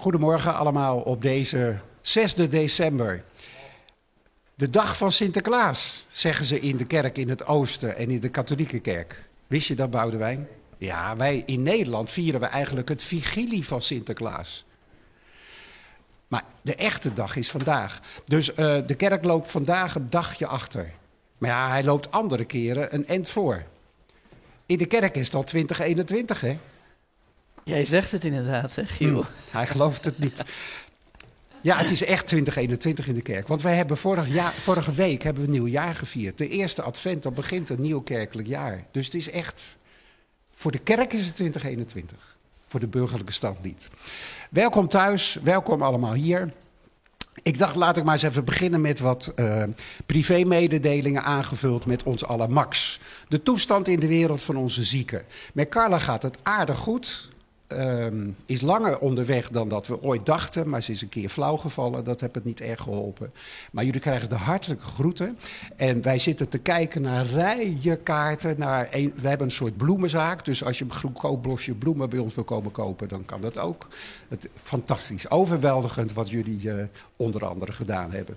Goedemorgen allemaal op deze 6 december. De dag van Sinterklaas, zeggen ze in de kerk in het oosten en in de katholieke kerk. Wist je dat, Boudewijn? Ja, wij in Nederland vieren we eigenlijk het vigilie van Sinterklaas. Maar de echte dag is vandaag. Dus uh, de kerk loopt vandaag een dagje achter. Maar ja, hij loopt andere keren een end voor. In de kerk is al 2021, hè? Jij zegt het inderdaad, hè, Giel? Hm, hij gelooft het niet. Ja, het is echt 2021 in de kerk. Want wij hebben vorig vorige week hebben we een nieuw jaar gevierd. De eerste advent, dan begint een nieuw kerkelijk jaar. Dus het is echt... Voor de kerk is het 2021. Voor de burgerlijke stand niet. Welkom thuis, welkom allemaal hier. Ik dacht, laat ik maar eens even beginnen met wat uh, privé-mededelingen aangevuld met ons alle Max. De toestand in de wereld van onze zieken. Met Carla gaat het aardig goed. Um, is langer onderweg dan dat we ooit dachten, maar ze is een keer flauw gevallen. Dat heeft het niet erg geholpen. Maar jullie krijgen de hartelijke groeten. En wij zitten te kijken naar rijen kaarten. Naar we hebben een soort bloemenzaak. Dus als je een goedkoop blosje bloemen bij ons wil komen kopen, dan kan dat ook. Het, fantastisch, overweldigend wat jullie uh, onder andere gedaan hebben.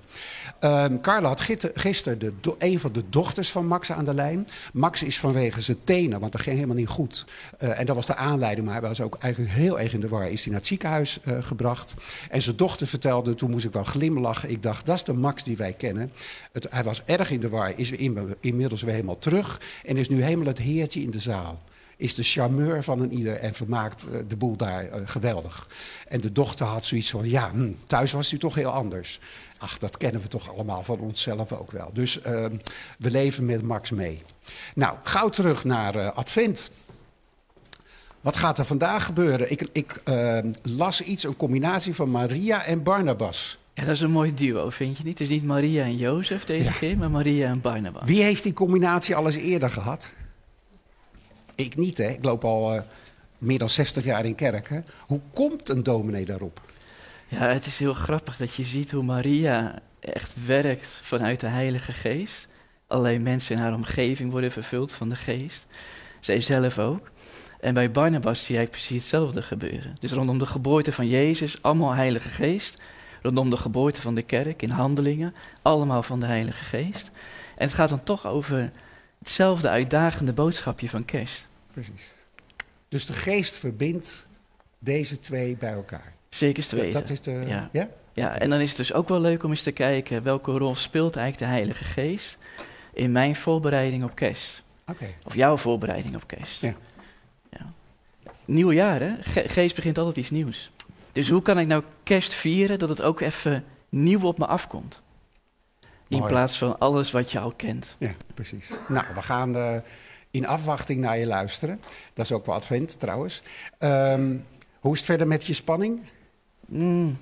Um, Carla had gisteren de, een van de dochters van Max aan de lijn. Max is vanwege zijn tenen, want dat ging helemaal niet goed. Uh, en dat was de aanleiding, maar hij was ook eigenlijk heel erg in de war. Is hij naar het ziekenhuis uh, gebracht. En zijn dochter vertelde, toen moest ik wel glimlachen. Ik dacht, dat is de Max die wij kennen. Het, hij was erg in de war, is in, inmiddels weer helemaal terug. En is nu helemaal het heertje in de zaal is de charmeur van een ieder en vermaakt uh, de boel daar uh, geweldig. En de dochter had zoiets van, ja, hm, thuis was hij toch heel anders. Ach, dat kennen we toch allemaal van onszelf ook wel. Dus uh, we leven met Max mee. Nou, gauw terug naar Advent. Wat gaat er vandaag gebeuren? Ik, ik las iets, een combinatie van Maria en Barnabas. Ja, dat is een mooi duo, vind je niet? Het is niet Maria en Jozef deze ja. keer, maar Maria en Barnabas. Wie heeft die combinatie al eens eerder gehad? Ik niet, hè. Ik loop al uh, meer dan 60 jaar in kerk. Hè. Hoe komt een dominee daarop? Ja, het is heel grappig dat je ziet hoe Maria echt werkt vanuit de Heilige Geest. Alleen mensen in haar omgeving worden vervuld van de Geest. Zij zelf ook. En bij Barnabas zie je precies hetzelfde gebeuren. Dus rondom de geboorte van Jezus, allemaal Heilige Geest. Rondom de geboorte van de kerk in handelingen, allemaal van de Heilige Geest. En het gaat dan toch over hetzelfde uitdagende boodschapje van kerst. Precies. Dus de geest verbindt deze twee bij elkaar. Zeker te weten. Dat is de. Ja. ja. Ja? en dan is het dus ook wel leuk om eens te kijken welke rol speelt eigenlijk de Heilige Geest in mijn voorbereiding op kerst. Oké. Of jouw voorbereiding op kerst. Ja. Nieuw jaar, hè? geest begint altijd iets nieuws. Dus hoe kan ik nou kerst vieren dat het ook even nieuw op me afkomt? In plaats van alles wat je al kent. Ja, precies. Nou, we gaan uh, in afwachting naar je luisteren. Dat is ook wel advent trouwens. Um, hoe is het verder met je spanning? Mm,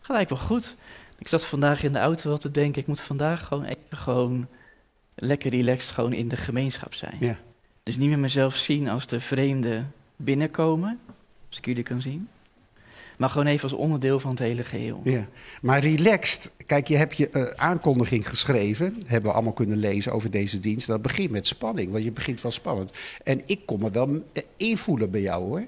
gelijk wel goed. Ik zat vandaag in de auto wel te denken, ik moet vandaag gewoon even gewoon lekker relaxed gewoon in de gemeenschap zijn. Ja. Dus niet meer mezelf zien als de vreemde binnenkomen, als ik jullie kan zien maar gewoon even als onderdeel van het hele geheel. Ja, maar relaxed. Kijk, je hebt je uh, aankondiging geschreven, hebben we allemaal kunnen lezen over deze dienst. Dat begint met spanning, want je begint wel spannend. En ik kom me wel invoelen bij jou hoor.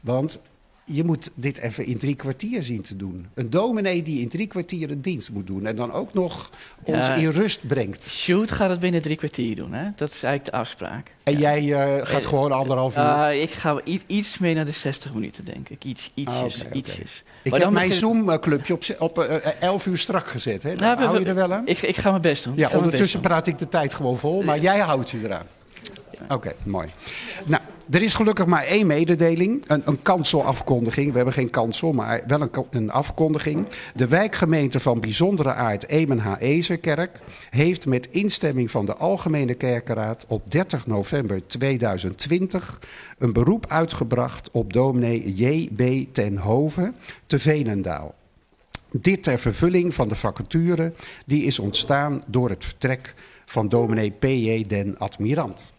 Want je moet dit even in drie kwartier zien te doen. Een dominee die in drie kwartier een dienst moet doen en dan ook nog ons in rust brengt. Shoot gaat het binnen drie kwartier doen, hè? Dat is eigenlijk de afspraak. En ja. jij uh, gaat uh, gewoon anderhalf uur? Uh, ik ga iets meer naar de 60 minuten, denk ik. Iets, ietsjes, ah, okay, ietsjes. Okay. Ik maar heb mijn Zoom-clubje op, op 11 uur strak gezet, hè? Nou, hou je er wel aan? Ik, ik ga mijn best doen. Ja, ondertussen praat ik de tijd gewoon vol, maar jij houdt je eraan. Oké, okay, mooi. Nou, er is gelukkig maar één mededeling, een, kanselafkondiging. We hebben geen kansel, maar wel een, een, afkondiging. De wijkgemeente van bijzondere aard Emen-Haezerkerk heeft met instemming van de Algemene Kerkenraad op 30 november 2020 een beroep uitgebracht op dominee J.B. ten Hove te Venendaal. Dit ter vervulling van de vacature die is ontstaan door het vertrek van dominee P.J. den Admirant.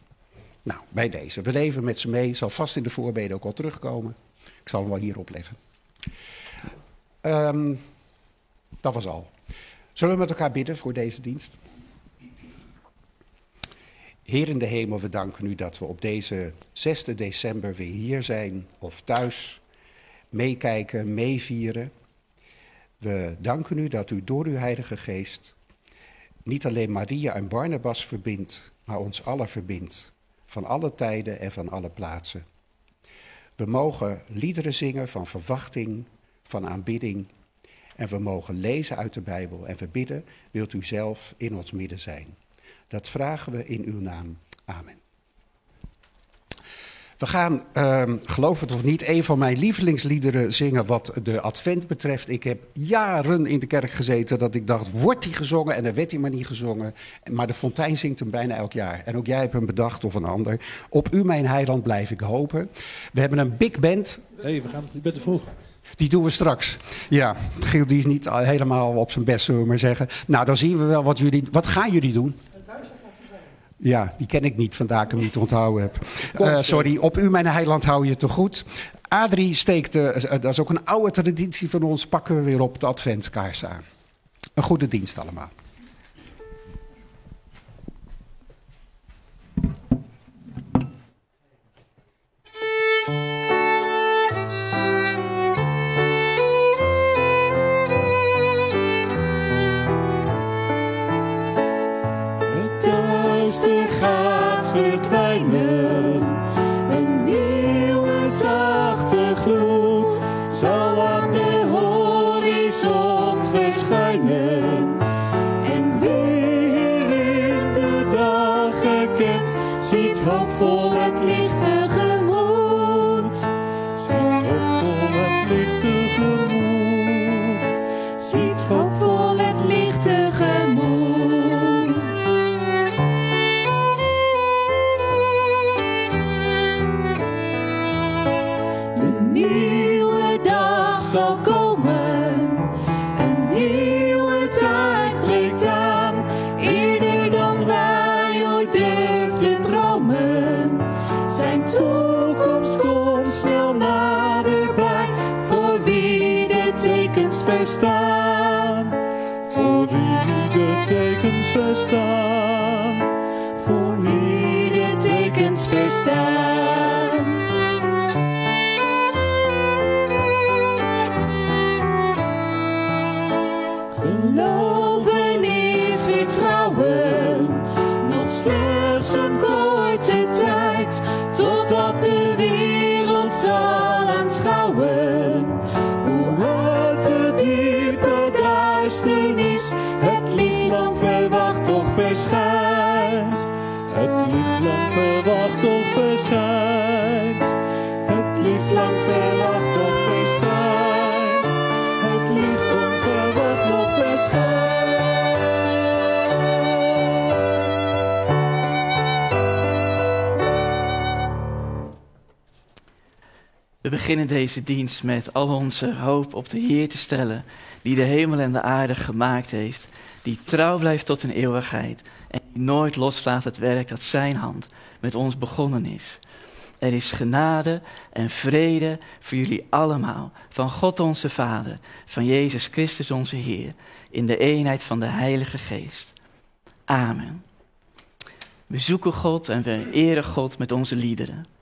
Nou, bij deze. We leven met ze mee. Zal vast in de voorbeden ook al terugkomen. Ik zal hem wel hier opleggen. Um, dat was al. Zullen we met elkaar bidden voor deze dienst? Heer in de hemel, we danken u dat we op deze 6 december weer hier zijn of thuis meekijken, meevieren. We danken u dat u door uw Heilige Geest niet alleen Maria en Barnabas verbindt, maar ons allen verbindt, van alle tijden en van alle plaatsen. We mogen liederen zingen van verwachting, van aanbidding. En we mogen lezen uit de Bijbel. En we bidden, wilt u zelf in ons midden zijn. Dat vragen we in uw naam. Amen. We gaan, ehm, geloof het of niet, een van mijn lievelingsliederen zingen wat de advent betreft. Ik heb jaren in de kerk gezeten dat ik dacht, wordt die gezongen? En dan werd hij maar niet gezongen. Maar de fontein zingt hem bijna elk jaar. En ook jij hebt hem bedacht of een ander. Op u, mijn heiland, blijf ik hopen. We hebben een big band. Nee, we gaan, je bent te vroeg. Die doen we straks. Ja, Giel die is niet helemaal op zijn best, zullen we maar zeggen. Nou, dan zien we wel wat jullie... Wat gaan jullie doen? Ja, die ken ik niet, vandaar ik hem niet onthouden heb. Uh, sorry, op u mijn heiland hou je te goed. Adrie steekt, uh, dat is ook een oude traditie van ons, pakken we weer op de adventskaars aan. Een goede dienst allemaal. Verstaan, voor wie de tekens verstaan. Het licht lang verwacht toch verschijnt. Het licht lang verwacht toch verschijnt. Het licht lang verwacht We beginnen deze dienst met al onze hoop op de Heer te stellen, die de hemel en de aarde gemaakt heeft, die trouw blijft tot een eeuwigheid en die nooit loslaat het werk dat Zijn hand met ons begonnen is. Er is genade en vrede voor jullie allemaal, van God onze Vader, van Jezus Christus onze Heer, in de eenheid van de Heilige Geest. Amen. We zoeken God en we eren God met onze liederen.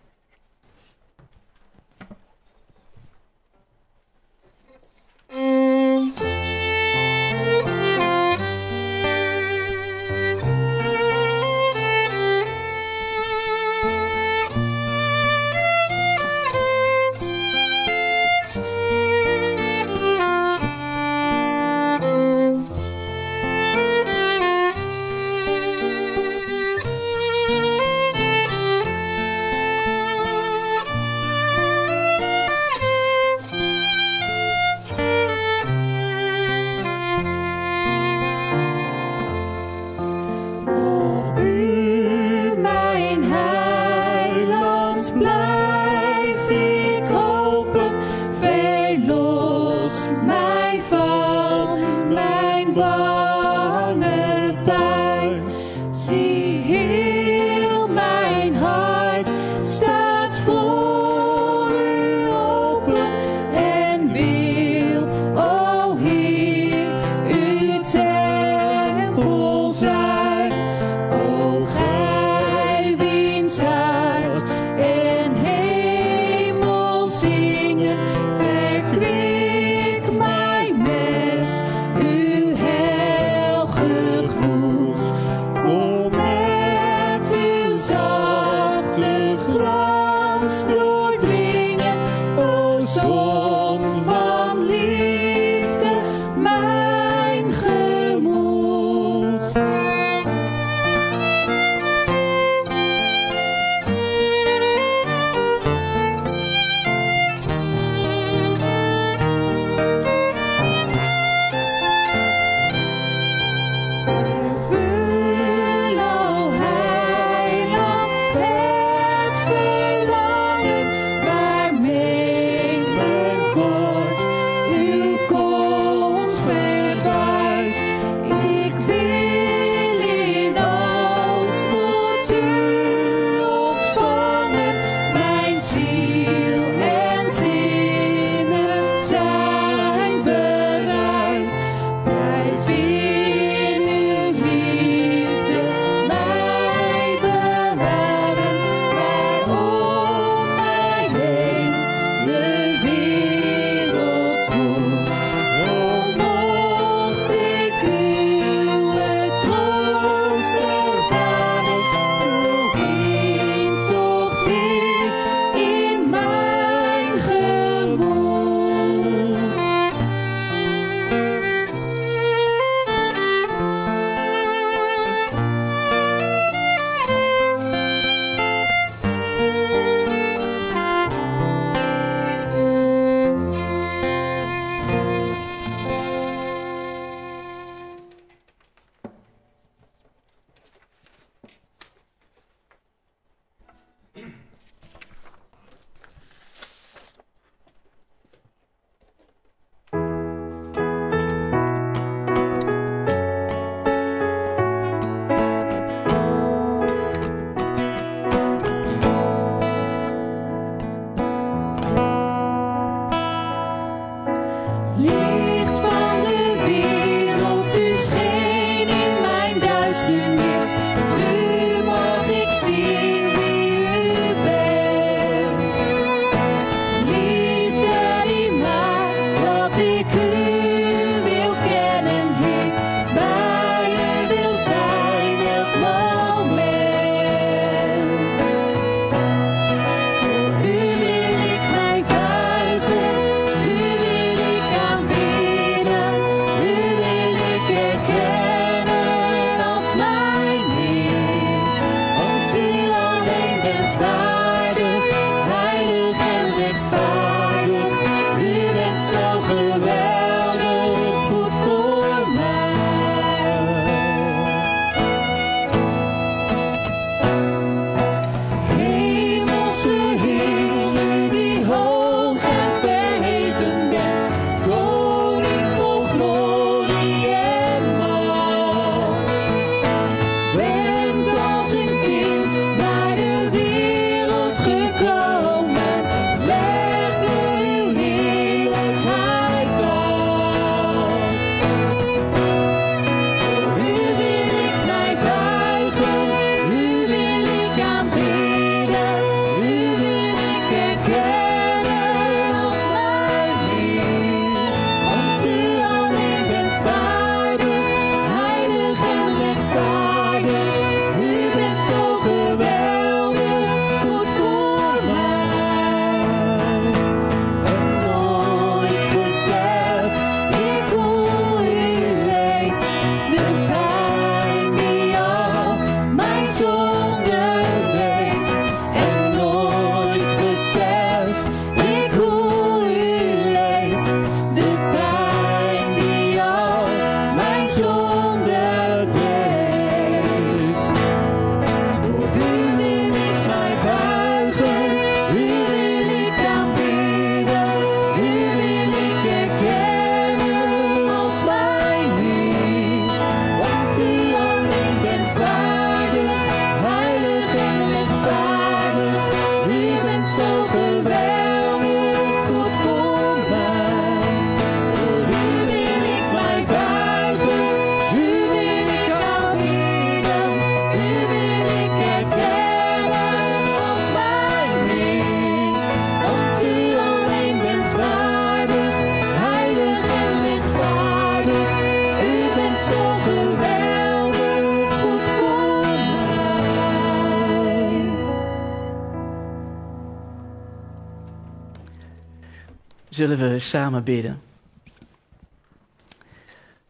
Zullen we samen bidden.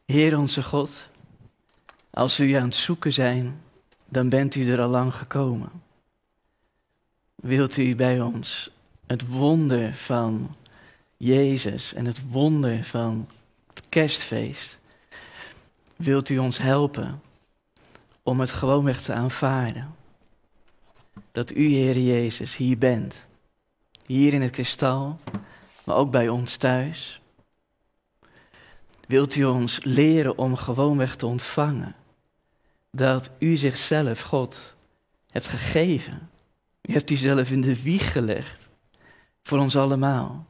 Heer onze God, als u aan het zoeken zijn, dan bent u er al lang gekomen. Wilt u bij ons het wonder van Jezus en het wonder van het kerstfeest, wilt u ons helpen om het gewoonweg te aanvaarden? Dat u, Heer Jezus, hier bent. Hier in het kristal, maar ook bij ons thuis. Wilt u ons leren om gewoonweg te ontvangen dat u zichzelf, God, hebt gegeven. U hebt u zelf in de wieg gelegd voor ons allemaal.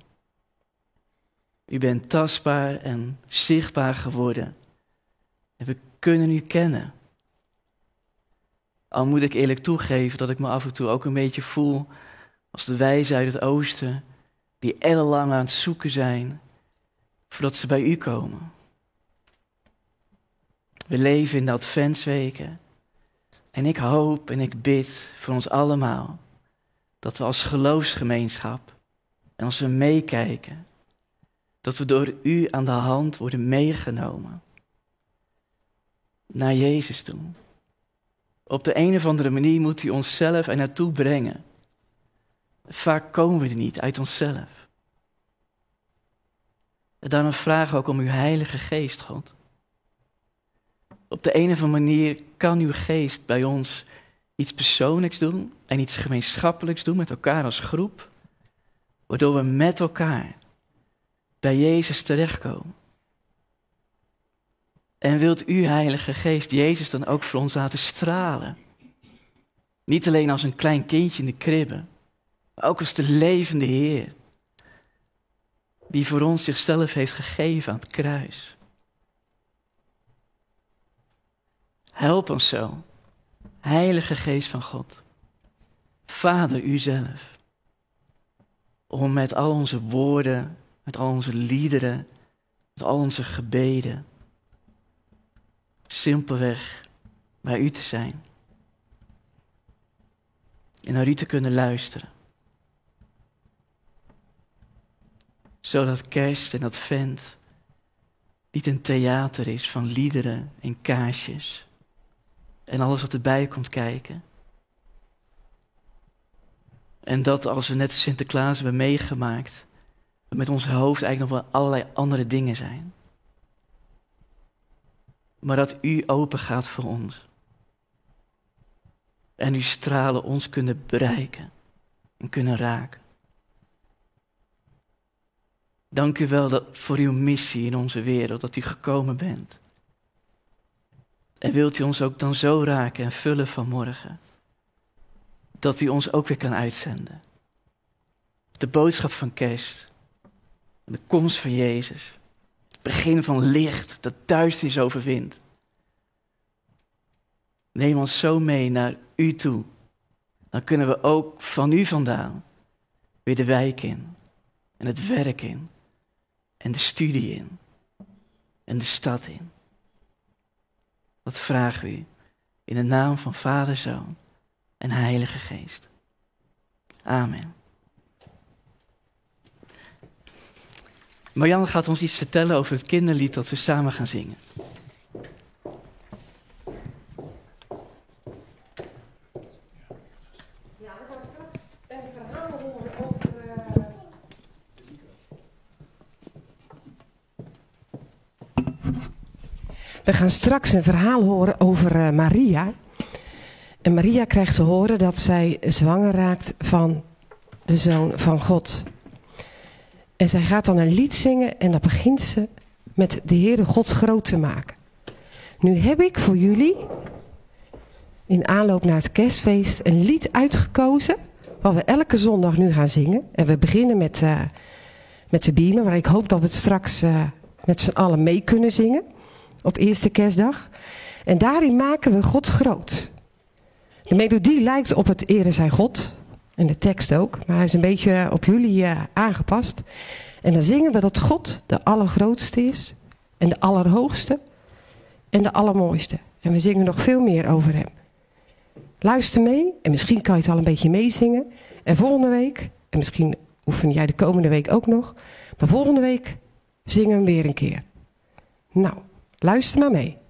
U bent tastbaar en zichtbaar geworden. En we kunnen u kennen. Al moet ik eerlijk toegeven dat ik me af en toe ook een beetje voel als de wijzen uit het oosten, die ellenlang aan het zoeken zijn voordat ze bij u komen. We leven in de adventsweken en ik hoop en ik bid voor ons allemaal dat we als geloofsgemeenschap en als we meekijken, dat we door u aan de hand worden meegenomen naar Jezus toe. Op de een of andere manier moet u onszelf er naartoe brengen. Vaak komen we er niet uit onszelf. En daarom vragen we ook om uw Heilige Geest, God. Op de een of andere manier kan uw geest bij ons iets persoonlijks doen en iets gemeenschappelijks doen met elkaar als groep, waardoor we met elkaar bij Jezus terechtkomen. En wilt u, Heilige Geest, Jezus dan ook voor ons laten stralen? Niet alleen als een klein kindje in de kribbe, maar ook als de levende Heer, die voor ons zichzelf heeft gegeven aan het kruis. Help ons zo, Heilige Geest van God, Vader uzelf, om met al onze woorden, met al onze liederen, met al onze gebeden, simpelweg bij u te zijn. En naar u te kunnen luisteren. Zodat kerst en advent niet een theater is van liederen en kaarsjes en alles wat erbij komt kijken. En dat als we net Sinterklaas hebben meegemaakt, we met ons hoofd eigenlijk nog wel allerlei andere dingen zijn. Maar dat u open gaat voor ons. En uw stralen ons kunnen bereiken en kunnen raken. Dank u wel dat, voor uw missie in onze wereld, dat u gekomen bent. En wilt u ons ook dan zo raken en vullen vanmorgen, dat u ons ook weer kan uitzenden. De boodschap van kerst, de komst van Jezus, het begin van licht dat duisternis overwint. Neem ons zo mee naar u toe. Dan kunnen we ook van u vandaan weer de wijk in. En het werk in. En de studie in. En de stad in. Dat vragen we u in de naam van Vader, Zoon en Heilige Geest. Amen. Marianne gaat ons iets vertellen over het kinderlied dat we samen gaan zingen. Ja, we gaan straks een verhaal horen over. eh, We gaan straks een verhaal horen over eh, Maria. En Maria krijgt te horen dat zij zwanger raakt van de zoon van God. En zij gaat dan een lied zingen en dan begint ze met de Heere God groot te maken. Nu heb ik voor jullie in aanloop naar het kerstfeest een lied uitgekozen. Wat we elke zondag nu gaan zingen. En we beginnen met, eh met de beamer. Maar ik hoop dat we het straks eh, met z'n allen mee kunnen zingen. Op eerste kerstdag. En daarin maken we God groot. De melodie lijkt op het Ere zij God. En de tekst ook. Maar hij is een beetje op jullie eh, aangepast. En dan zingen we dat God de allergrootste is. En de allerhoogste. En de allermooiste. En we zingen nog veel meer over hem. Luister mee en misschien kan je het al een beetje meezingen. En volgende week, en misschien oefen jij de komende week ook nog. Maar volgende week zingen we hem weer een keer. Nou, luister maar mee.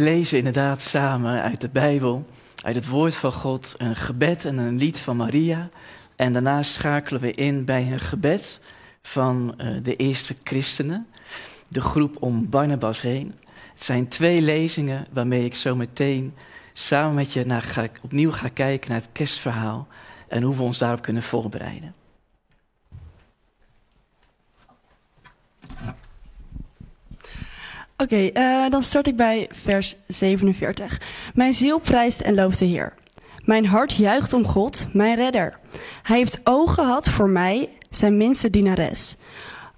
We lezen inderdaad samen uit de Bijbel, uit het woord van God, een gebed en een lied van Maria. En daarna schakelen we in bij een gebed van eh, de eerste christenen, de groep om Barnabas heen. Het zijn twee lezingen waarmee ik zo meteen samen met je naar ga, opnieuw ga kijken naar het kerstverhaal en hoe we ons daarop kunnen voorbereiden. Oké, eh, dan start ik bij vers 47. Mijn ziel prijst en looft de Heer. Mijn hart juicht om God, mijn redder. Hij heeft oog gehad voor mij, zijn minste dienares.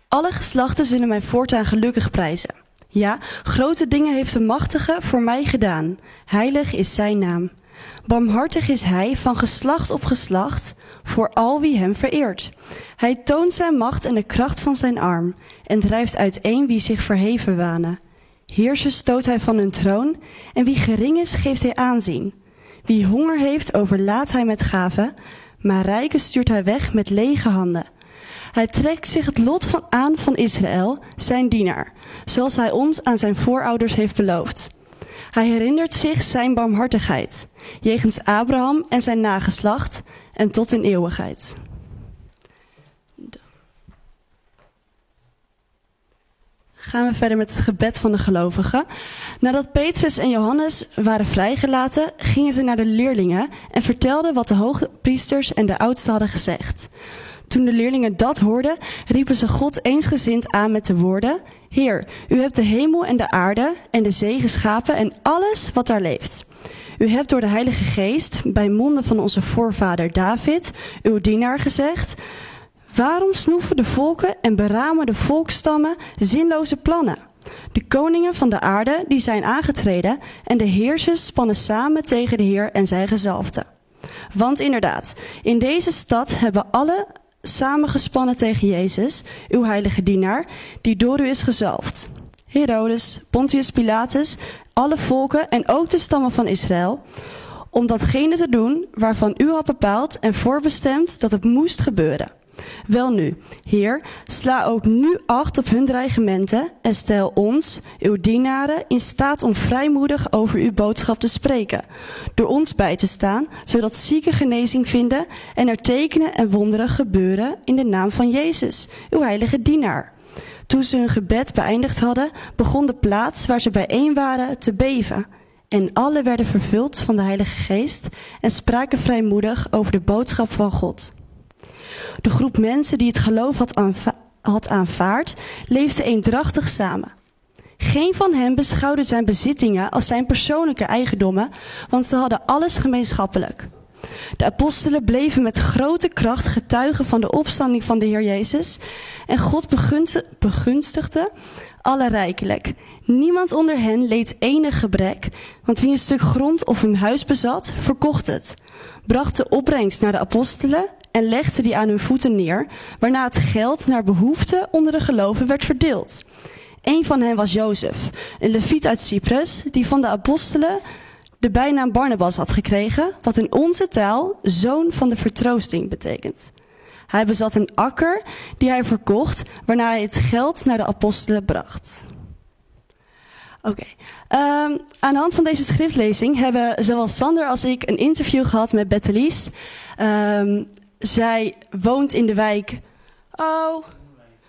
Alle geslachten zullen mij voortaan gelukkig prijzen. Ja, grote dingen heeft de machtige voor mij gedaan. Heilig is zijn naam. Barmhartig is hij van geslacht op geslacht voor al wie hem vereert. Hij toont zijn macht en de kracht van zijn arm en drijft uiteen wie zich verheven wanen. Heersers stoot hij van hun troon en wie gering is geeft hij aanzien. Wie honger heeft overlaat hij met gaven, maar rijken stuurt hij weg met lege handen. Hij trekt zich het lot van aan van Israël, zijn dienaar, zoals hij ons aan zijn voorouders heeft beloofd. Hij herinnert zich zijn barmhartigheid, jegens Abraham en zijn nageslacht, en tot in eeuwigheid. Gaan we verder met het gebed van de gelovigen. Nadat Petrus en Johannes waren vrijgelaten, gingen ze naar de leerlingen en vertelden wat de hoge priesters en de oudsten hadden gezegd. Toen de leerlingen dat hoorden, riepen ze God eensgezind aan met de woorden: Heer, u hebt de hemel en de aarde en de zee geschapen en alles wat daar leeft. U hebt door de Heilige Geest bij monden van onze voorvader David, uw dienaar, gezegd: Waarom snoeven de volken en beramen de volkstammen zinloze plannen? De koningen van de aarde die zijn aangetreden en de heersers spannen samen tegen de Heer en zijn gezalfde. Want inderdaad, in deze stad hebben alle samengespannen tegen Jezus, uw heilige dienaar, die door u is gezalfd. Herodes, Pontius Pilatus, alle volken en ook de stammen van Israël, om datgene te doen waarvan u had bepaald en voorbestemd dat het moest gebeuren. Welnu, Heer, sla ook nu acht op hun dreigementen en stel ons, uw dienaren, in staat om vrijmoedig over uw boodschap te spreken, door ons bij te staan, zodat zieken genezing vinden en er tekenen en wonderen gebeuren in de naam van Jezus, uw heilige dienaar. Toen ze hun gebed beëindigd hadden, begon de plaats waar ze bijeen waren te beven. En alle werden vervuld van de Heilige Geest en spraken vrijmoedig over de boodschap van God. De groep mensen die het geloof had, aanva- had aanvaard, leefde eendrachtig samen. Geen van hen beschouwde zijn bezittingen als zijn persoonlijke eigendommen, want ze hadden alles gemeenschappelijk. De apostelen bleven met grote kracht getuigen van de opstanding van de Heer Jezus en God begunst- begunstigde alle rijkelijk. Niemand onder hen leed enig gebrek, want wie een stuk grond of een huis bezat, verkocht het, bracht de opbrengst naar de apostelen en legde die aan hun voeten neer, waarna het geld naar behoefte onder de geloven werd verdeeld. Een van hen was Jozef, een leviet uit Cyprus, die van de apostelen de bijnaam Barnabas had gekregen, wat in onze taal zoon van de vertroosting betekent. Hij bezat een akker die hij verkocht, waarna hij het geld naar de apostelen bracht. Oké. Ehm, aan de hand van deze schriftlezing hebben zowel Sander als ik een interview gehad met Bettelies. Ehm, zij woont in de wijk. Oh.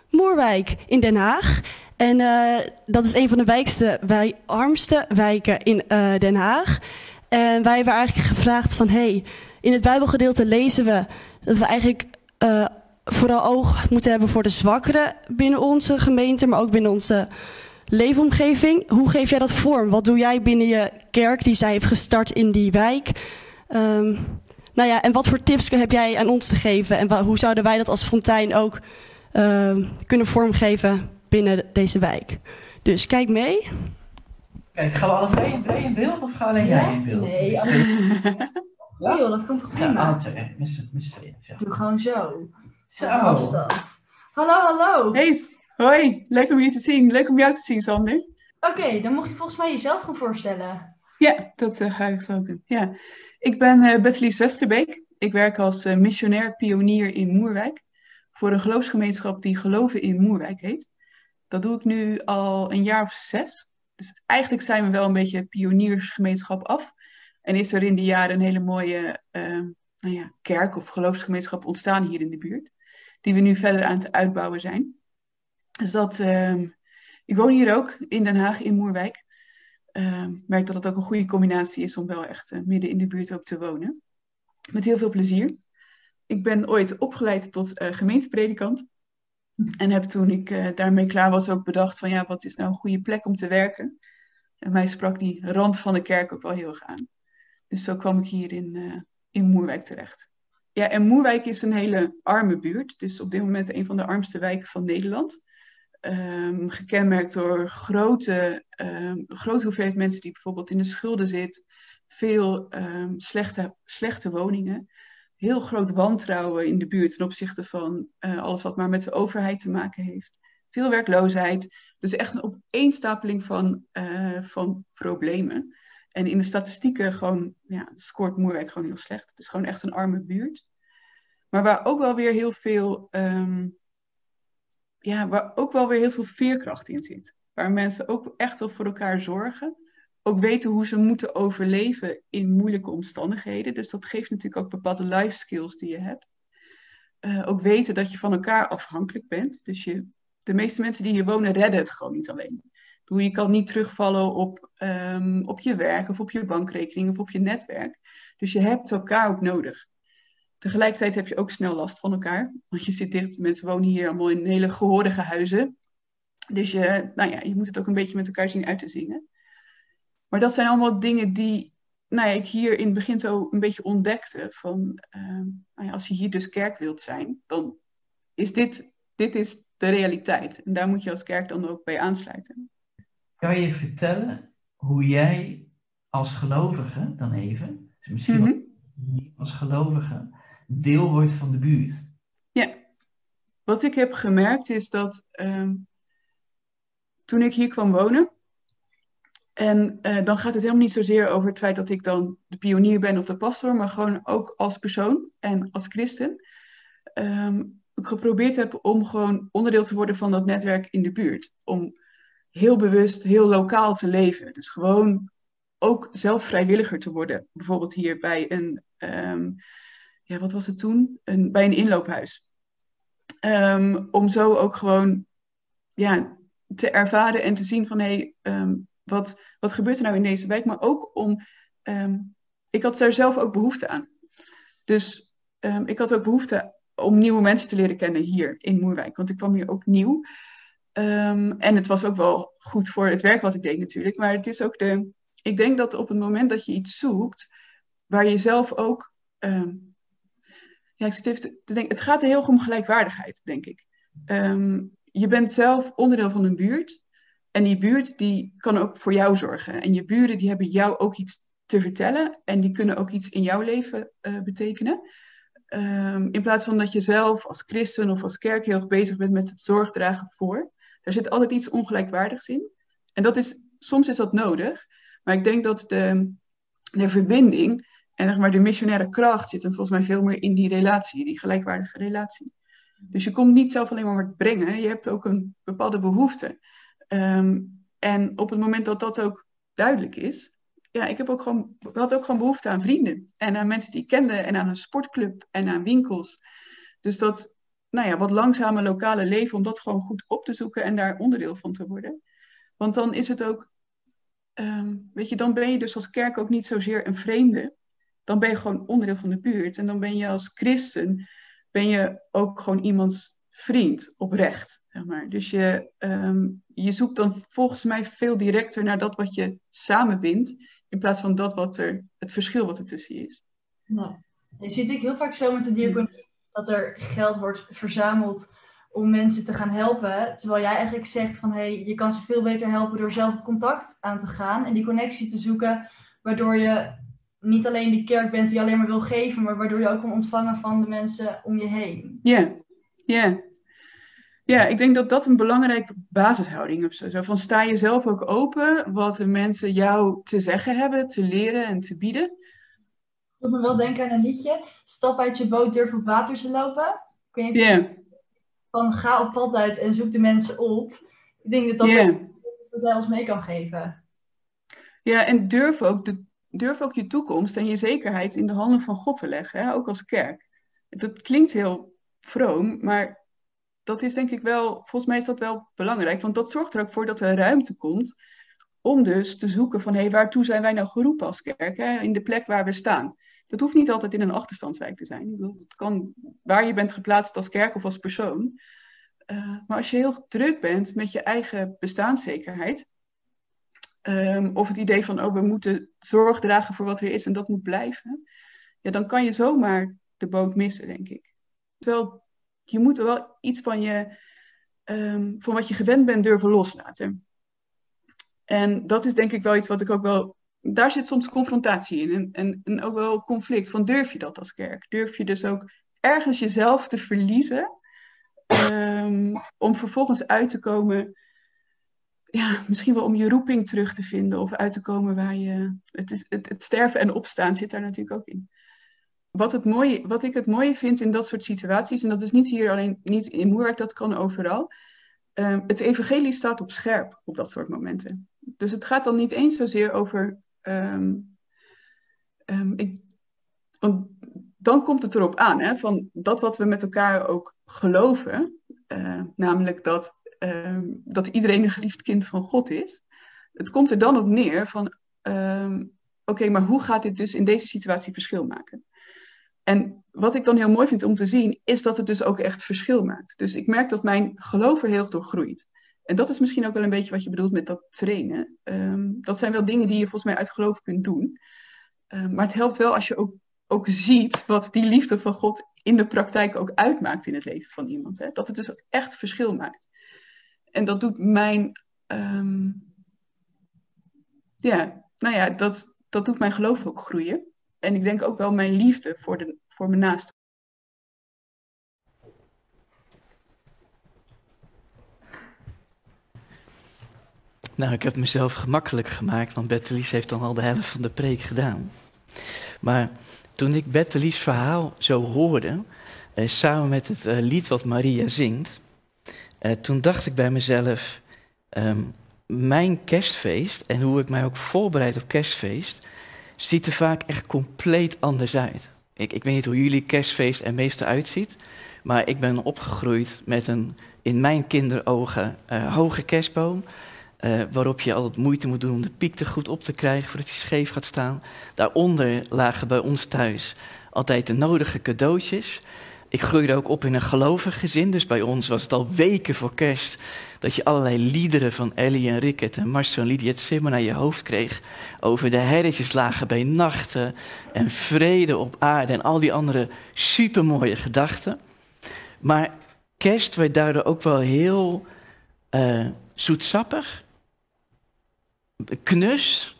Moerwijk in Den Haag. En eh, dat is een van de wijkste, wij, armste wijken in eh, Den Haag. En wij hebben eigenlijk gevraagd van... hey, in het Bijbelgedeelte lezen we dat we eigenlijk eh, vooral oog moeten hebben voor de zwakkeren binnen onze gemeente... maar ook binnen onze leefomgeving. Hoe geef jij dat vorm? Wat doe jij binnen je kerk die zij heeft gestart in die wijk? Ehm, nou ja, en wat voor tips heb jij aan ons te geven? En hoe zouden wij dat als Fontijn ook ehm, kunnen vormgeven binnen deze wijk? Dus kijk mee. Kijk, gaan we alle twee, twee in beeld of gaan alleen jij in beeld? Nee, Met alle- z'n- Oh joh, dat komt toch Ja, prima? alle twee. Tweeën. zeg. Doe gewoon zo. Zo. Hallo, hallo. Hey, hoi. Leuk om je te zien. Leuk om jou te zien, Sander. Oké, dan mocht je volgens mij jezelf gaan voorstellen. Ja, dat eh, ga ik zo doen. Ja. Ik ben Bettelies Westerbeek. Ik werk als eh, missionair pionier in Moerwijk. Voor een geloofsgemeenschap die Geloven in Moerwijk heet. Dat doe ik nu al een jaar of zes. Dus eigenlijk zijn we wel een beetje pioniersgemeenschap af. En is er in die jaren een hele mooie nou ja, kerk of geloofsgemeenschap ontstaan hier in de buurt. Die we nu verder aan het uitbouwen zijn. Dus dat, ehm, ik woon hier ook in Den Haag in Moerwijk. Ehm, Ik merk dat het ook een goede combinatie is om wel echt eh, midden in de buurt ook te wonen. Met heel veel plezier. Ik ben ooit opgeleid tot eh, gemeentepredikant. En heb toen ik eh, daarmee klaar was ook bedacht van ja, wat is nou een goede plek om te werken. En mij sprak die rand van de kerk ook wel heel erg aan. Dus zo kwam ik hier in, in Moerwijk terecht. Ja, en Moerwijk is een hele arme buurt. Het is op dit moment een van de armste wijken van Nederland. Ehm, gekenmerkt door grote, ehm, grote hoeveelheid mensen die bijvoorbeeld in de schulden zitten. Veel ehm, slechte, slechte woningen. Heel groot wantrouwen in de buurt ten opzichte van eh, alles wat maar met de overheid te maken heeft. Veel werkloosheid. Dus echt een opeenstapeling van, eh, van problemen. En in de statistieken gewoon, ja, scoort Moerwijk gewoon heel slecht. Het is gewoon echt een arme buurt. Maar waar ook wel weer heel veel ja, waar ook wel weer heel veel veerkracht in zit. Waar mensen ook echt wel voor elkaar zorgen. Ook weten hoe ze moeten overleven in moeilijke omstandigheden. Dus dat geeft natuurlijk ook bepaalde life skills die je hebt. Eh, ook weten dat je van elkaar afhankelijk bent. Dus je, de meeste mensen die hier wonen redden het gewoon niet alleen. Je kan niet terugvallen op, ehm, op je werk of op je bankrekening of op je netwerk. Dus je hebt elkaar ook nodig. Tegelijkertijd heb je ook snel last van elkaar. Want je zit dicht, mensen wonen hier allemaal in hele gehoorige huizen. Dus je, nou ja, je moet het ook een beetje met elkaar zien uit te zingen. Maar dat zijn allemaal dingen die nou ja, ik hier in het begin zo een beetje ontdekte. Van, ehm, nou ja, als je hier dus kerk wilt zijn, dan is dit, dit is de realiteit. En daar moet je als kerk dan ook bij aansluiten. Kan je vertellen hoe jij als gelovige, dan even, dus misschien niet als gelovige, deel wordt van de buurt? Ja, wat ik heb gemerkt is dat ehm, toen ik hier kwam wonen, en eh, dan gaat het helemaal niet zozeer over het feit dat ik dan de pionier ben of de pastor, maar gewoon ook als persoon en als christen. ehm, ik geprobeerd heb om gewoon onderdeel te worden van dat netwerk in de buurt. Om heel bewust, heel lokaal te leven. Dus gewoon ook zelf vrijwilliger te worden. Bijvoorbeeld hier bij een, ehm, ja, wat was het toen? Een, bij een inloophuis. Ehm, om zo ook gewoon ja, te ervaren en te zien van hé, hey, ehm, wat, wat gebeurt er nou in deze wijk? Maar ook om, ehm, ik had daar zelf ook behoefte aan. Dus ik had ook behoefte om nieuwe mensen te leren kennen hier in Moerwijk. Want ik kwam hier ook nieuw. En het was ook wel goed voor het werk wat ik deed natuurlijk. Maar het is ook de, ik denk dat op het moment dat je iets zoekt, waar je zelf ook, ja, ik zit even te, denken, het gaat heel erg om gelijkwaardigheid, denk ik. Ehm, je bent zelf onderdeel van een buurt. En die buurt die kan ook voor jou zorgen. En je buren die hebben jou ook iets te vertellen. En die kunnen ook iets in jouw leven eh, betekenen. Ehm, in plaats van dat je zelf als christen of als kerk heel erg bezig bent met het zorgdragen voor. Daar zit altijd iets ongelijkwaardigs in. En dat is, soms is dat nodig. Maar ik denk dat de, de verbinding en zeg maar, de missionaire kracht zit hem volgens mij veel meer in die relatie, die gelijkwaardige relatie. Dus je komt niet zelf alleen maar wat brengen, je hebt ook een bepaalde behoefte. Ehm, en op het moment dat dat ook duidelijk is, ja, ik heb ook gewoon, had ook gewoon behoefte aan vrienden. En aan mensen die ik kende en aan een sportclub en aan winkels. Dus dat, nou ja, wat langzame lokale leven, om dat gewoon goed op te zoeken en daar onderdeel van te worden. Want dan is het ook, ehm, weet je, dan ben je dus als kerk ook niet zozeer een vreemde. Dan ben je gewoon onderdeel van de buurt. En dan ben je als christen, ben je ook gewoon iemands vriend, oprecht. Zeg maar. Dus je, ehm, je zoekt dan volgens mij veel directer naar dat wat je samenbindt, in plaats van dat wat er, het verschil wat er tussen is. Nou, je ziet ik heel vaak zo met de diaconie dat er geld wordt verzameld om mensen te gaan helpen. Terwijl jij eigenlijk zegt van hey, je kan ze veel beter helpen door zelf het contact aan te gaan en die connectie te zoeken. Waardoor je niet alleen die kerk bent die alleen maar wil geven, maar waardoor je ook kan ontvangen van de mensen om je heen. Ja, ja. Ja, ik denk dat dat een belangrijke basishouding is. Zo van sta je zelf ook open wat de mensen jou te zeggen hebben, te leren en te bieden. Ik moet me wel denken aan een liedje. Stap uit je boot, durf op water te lopen. Ik weet van ga op pad uit en zoek de mensen op. Ik denk dat dat iets is wat jij ons mee kan geven. Ja, en durf ook, de, durf ook je toekomst en je zekerheid in de handen van God te leggen, hè? ook als kerk. Dat klinkt heel vroom, maar dat is denk ik wel, volgens mij is dat wel belangrijk, want dat zorgt er ook voor dat er ruimte komt om dus te zoeken van, hé, hey, waartoe zijn wij nou geroepen als kerk, hè? in de plek waar we staan. Dat hoeft niet altijd in een achterstandswijk te zijn. Het kan waar je bent geplaatst als kerk of als persoon. Uh, maar als je heel druk bent met je eigen bestaanszekerheid, um, of het idee van, oh, we moeten zorg dragen voor wat er is en dat moet blijven, ja, dan kan je zomaar de boot missen, denk ik. Terwijl je moet wel iets van, je, um, van wat je gewend bent durven loslaten. En dat is denk ik wel iets wat ik ook wel. Daar zit soms confrontatie in en, en, ook wel conflict. Van durf je dat als kerk? Durf je dus ook ergens jezelf te verliezen? Um, om vervolgens uit te komen. Ja, misschien wel om je roeping terug te vinden. Of uit te komen waar je. Het, is, het, het sterven en opstaan zit daar natuurlijk ook in. Wat, het mooie, wat ik het mooie vind in dat soort situaties. En dat is niet hier alleen niet in Moerwerk, dat kan overal ehm, het evangelie staat op scherp op dat soort momenten. Dus het gaat dan niet eens zozeer over. ehm, ehm, ik, want dan komt het erop aan, hè, van dat wat we met elkaar ook geloven, eh, namelijk dat, ehm, dat iedereen een geliefd kind van God is. Het komt er dan op neer van, ehm, oké, maar hoe gaat dit dus in deze situatie verschil maken? En wat ik dan heel mooi vind om te zien, is dat het dus ook echt verschil maakt. Dus ik merk dat mijn geloof er heel door groeit. En dat is misschien ook wel een beetje wat je bedoelt met dat trainen. Ehm, dat zijn wel dingen die je volgens mij uit geloof kunt doen. Maar het helpt wel als je ook, ook ziet wat die liefde van God in de praktijk ook uitmaakt in het leven van iemand. Hè? Dat het dus ook echt verschil maakt. En dat doet mijn. ehm, ja, nou ja, dat, dat doet mijn geloof ook groeien. En ik denk ook wel mijn liefde voor, de, voor mijn naaste. Nou, ik heb mezelf gemakkelijk gemaakt, want Bettelies heeft dan al de helft van de preek gedaan. Maar toen ik Bettelies verhaal zo hoorde, eh, samen met het eh, lied wat Maria zingt, eh, toen dacht ik bij mezelf, ehm, mijn kerstfeest en hoe ik mij ook voorbereid op kerstfeest, ziet er vaak echt compleet anders uit. Ik, ik weet niet hoe jullie kerstfeest er meestal uitziet, maar ik ben opgegroeid met een in mijn kinderogen eh, hoge kerstboom. eh, waarop je altijd moeite moet doen om de piek goed op te krijgen voordat hij scheef gaat staan. Daaronder lagen bij ons thuis altijd de nodige cadeautjes. Ik groeide ook op in een gelovig gezin, dus bij ons was het al weken voor kerst dat je allerlei liederen van Ellie en Rickert en Marcel en Lydia Simmer naar je hoofd kreeg. Over de herretjes lagen bij nachten en vrede op aarde en al die andere supermooie gedachten. Maar kerst werd daardoor ook wel heel eh, zoetsappig, knus,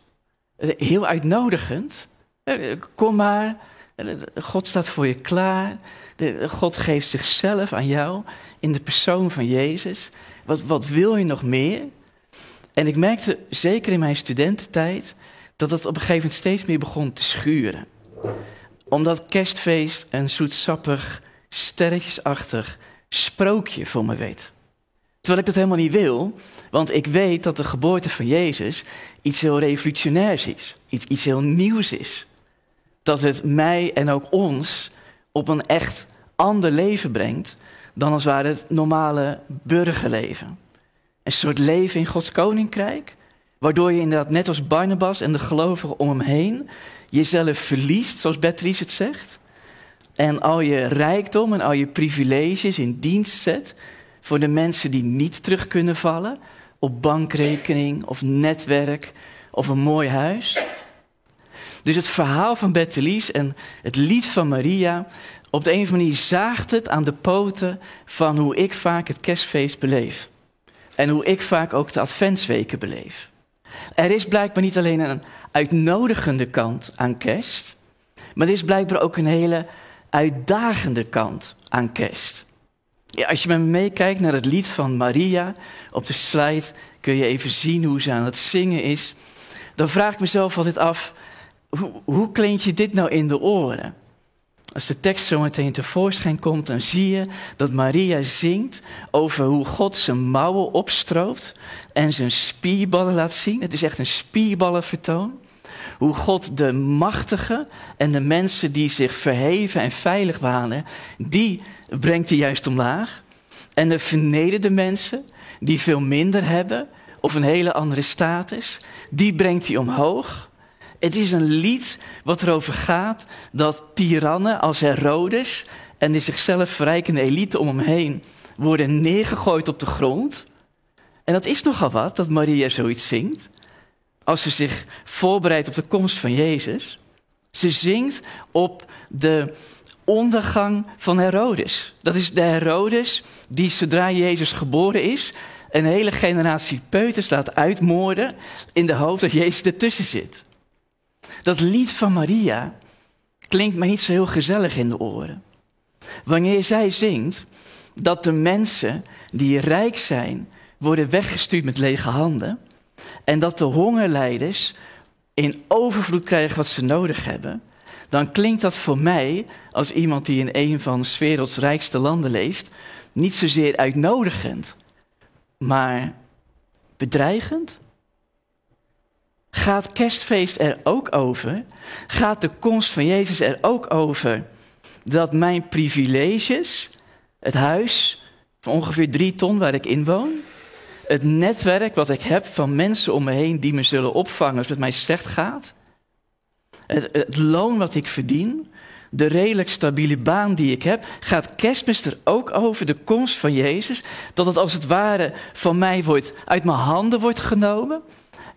heel uitnodigend. Eh, Kom maar, eh, God staat voor je klaar. De- God geeft zichzelf aan jou in de persoon van Jezus. Wat, wat wil je nog meer? En ik merkte, zeker in mijn studententijd, dat het op een gegeven moment steeds meer begon te schuren. Omdat kerstfeest een zoetsappig, sterretjesachtig sprookje voor me weet. Terwijl ik dat helemaal niet wil, want ik weet dat de geboorte van Jezus iets heel revolutionairs is, iets, iets heel nieuws is. Dat het mij en ook ons op een echt ander leven brengt dan als ware het normale burgerleven. Een soort leven in Gods koninkrijk, waardoor je inderdaad net als Barnabas en de gelovigen om hem heen jezelf verliest, zoals Beatrice het zegt, en al je rijkdom en al je privileges in dienst zet voor de mensen die niet terug kunnen vallen op bankrekening of netwerk of een mooi huis. Dus het verhaal van Bettelies en het lied van Maria, op de een of andere manier zaagt het aan de poten van hoe ik vaak het kerstfeest beleef. En hoe ik vaak ook de adventsweken beleef. Er is blijkbaar niet alleen een uitnodigende kant aan kerst, maar er is blijkbaar ook een hele uitdagende kant aan kerst. Als je met me meekijkt naar het lied van Maria, op de slide kun je even zien hoe ze aan het zingen is. Dan vraag ik mezelf altijd af, hoe, klinkt je dit nou in de oren? Als de tekst zo meteen tevoorschijn komt, dan zie je dat Maria zingt over hoe God zijn mouwen opstroopt en zijn spierballen laat zien. Het is echt een spierballenvertoon. Hoe God de machtigen en de mensen die zich verheven en veilig wanen, die brengt hij juist omlaag. En de vernederde mensen, die veel minder hebben of een hele andere status, die brengt hij omhoog. Het is een lied wat erover gaat dat tirannen als Herodes en de zichzelf verrijkende elite om hem heen worden neergegooid op de grond. En dat is nogal wat, dat Maria zoiets zingt. Als ze zich voorbereidt op de komst van Jezus. Ze zingt op de ondergang van Herodes. Dat is de Herodes die zodra Jezus geboren is, een hele generatie peuters laat uitmoorden in de hoop dat Jezus ertussen zit. Dat lied van Maria klinkt mij niet zo heel gezellig in de oren. Wanneer zij zingt dat de mensen die rijk zijn, worden weggestuurd met lege handen. En dat de hongerleiders in overvloed krijgen wat ze nodig hebben. Dan klinkt dat voor mij, als iemand die in een van de werelds rijkste landen leeft, niet zozeer uitnodigend. maar bedreigend? Gaat kerstfeest er ook over? Gaat de komst van Jezus er ook over dat mijn privileges, het huis van ongeveer drie ton waar ik in woon, het netwerk wat ik heb van mensen om me heen die me zullen opvangen als het mij slecht gaat, het, het loon wat ik verdien, de redelijk stabiele baan die ik heb, gaat kerstmis er ook over de komst van Jezus, dat het als het ware van mij wordt, uit mijn handen wordt genomen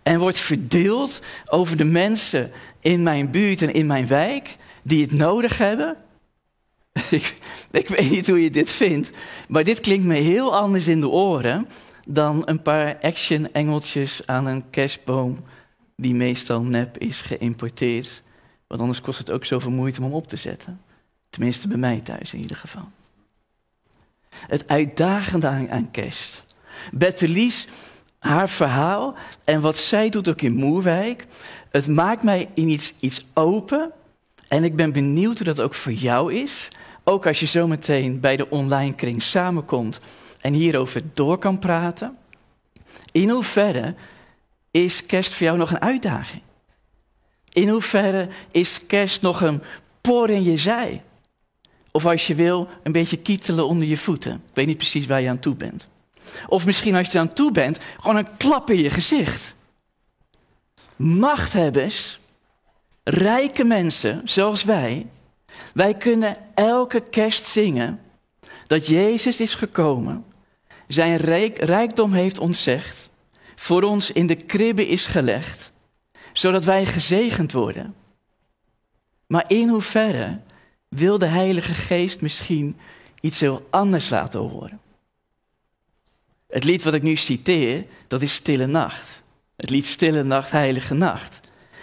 en wordt verdeeld over de mensen in mijn buurt en in mijn wijk die het nodig hebben. Ik, ik weet niet hoe je dit vindt, maar dit klinkt me heel anders in de oren dan een paar action-engeltjes aan een kerstboom die meestal nep is geïmporteerd. Want anders kost het ook zoveel moeite om hem op te zetten. Tenminste bij mij thuis in ieder geval. Het uitdagende aan, kerst. Bettelies, haar verhaal en wat zij doet ook in Moerwijk. Het maakt mij in iets, iets open. En ik ben benieuwd hoe dat ook voor jou is. Ook als je zometeen bij de online kring samenkomt en hierover door kan praten. In hoeverre is kerst voor jou nog een uitdaging? In hoeverre is kerst nog een por in je zij? Of als je wil, een beetje kietelen onder je voeten. Ik weet niet precies waar je aan toe bent. Of misschien als je aan toe bent, gewoon een klap in je gezicht. Machthebbers, rijke mensen zoals wij, wij kunnen elke kerst zingen dat Jezus is gekomen, zijn rijk, rijkdom heeft ontzegd, voor ons in de kribbe is gelegd, zodat wij gezegend worden. Maar in hoeverre wil de Heilige Geest misschien iets heel anders laten horen? Het lied wat ik nu citeer, dat is Stille Nacht. Het lied Stille Nacht, Heilige Nacht.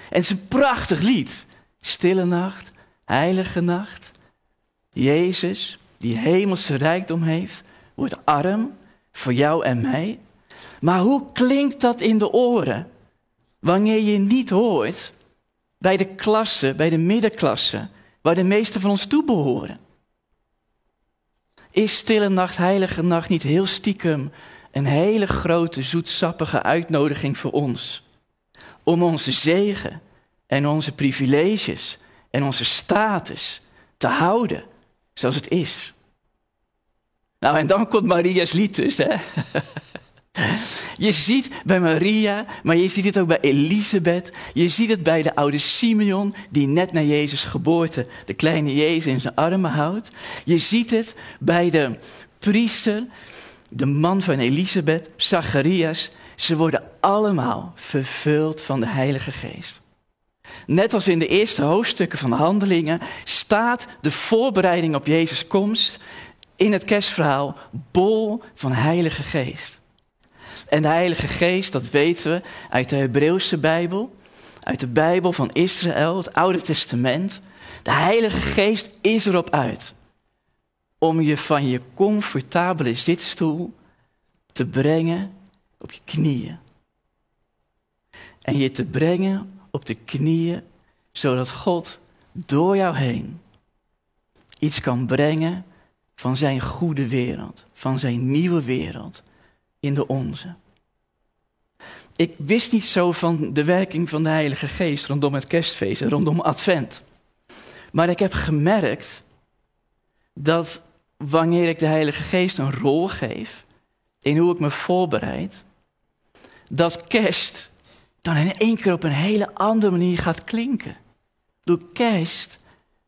En het is een prachtig lied. Stille Nacht, Heilige Nacht. Jezus, die hemelse rijkdom heeft, wordt arm voor jou en mij. Maar hoe klinkt dat in de oren wanneer je niet hoort bij de klasse, bij de middenklasse, waar de meesten van ons toe behoren? Is Stille Nacht, Heilige Nacht niet heel stiekem een hele grote, zoetsappige uitnodiging voor ons? Om onze zegen en onze privileges en onze status te houden zoals het is. Nou, en dan komt Maria's lied dus, hè. Je ziet bij Maria, maar je ziet het ook bij Elisabeth. Je ziet het bij de oude Simeon, die net na Jezus' geboorte de kleine Jezus in zijn armen houdt. Je ziet het bij de priester, de man van Elisabeth, Zacharias. Ze worden allemaal vervuld van de Heilige Geest. Net als in de eerste hoofdstukken van de handelingen staat de voorbereiding op Jezus' komst in het kerstverhaal bol van Heilige Geest. En de Heilige Geest, dat weten we uit de Hebreeuwse Bijbel, uit de Bijbel van Israël, het Oude Testament. De Heilige Geest is erop uit om je van je comfortabele zitstoel te brengen op je knieën. En je te brengen op de knieën, zodat God door jou heen iets kan brengen van zijn goede wereld, van zijn nieuwe wereld in de onze. Ik wist niet zo van de werking van de Heilige Geest rondom het kerstfeest rondom Advent. Maar ik heb gemerkt dat wanneer ik de Heilige Geest een rol geef in hoe ik me voorbereid, dat kerst dan in één keer op een hele andere manier gaat klinken. Door kerst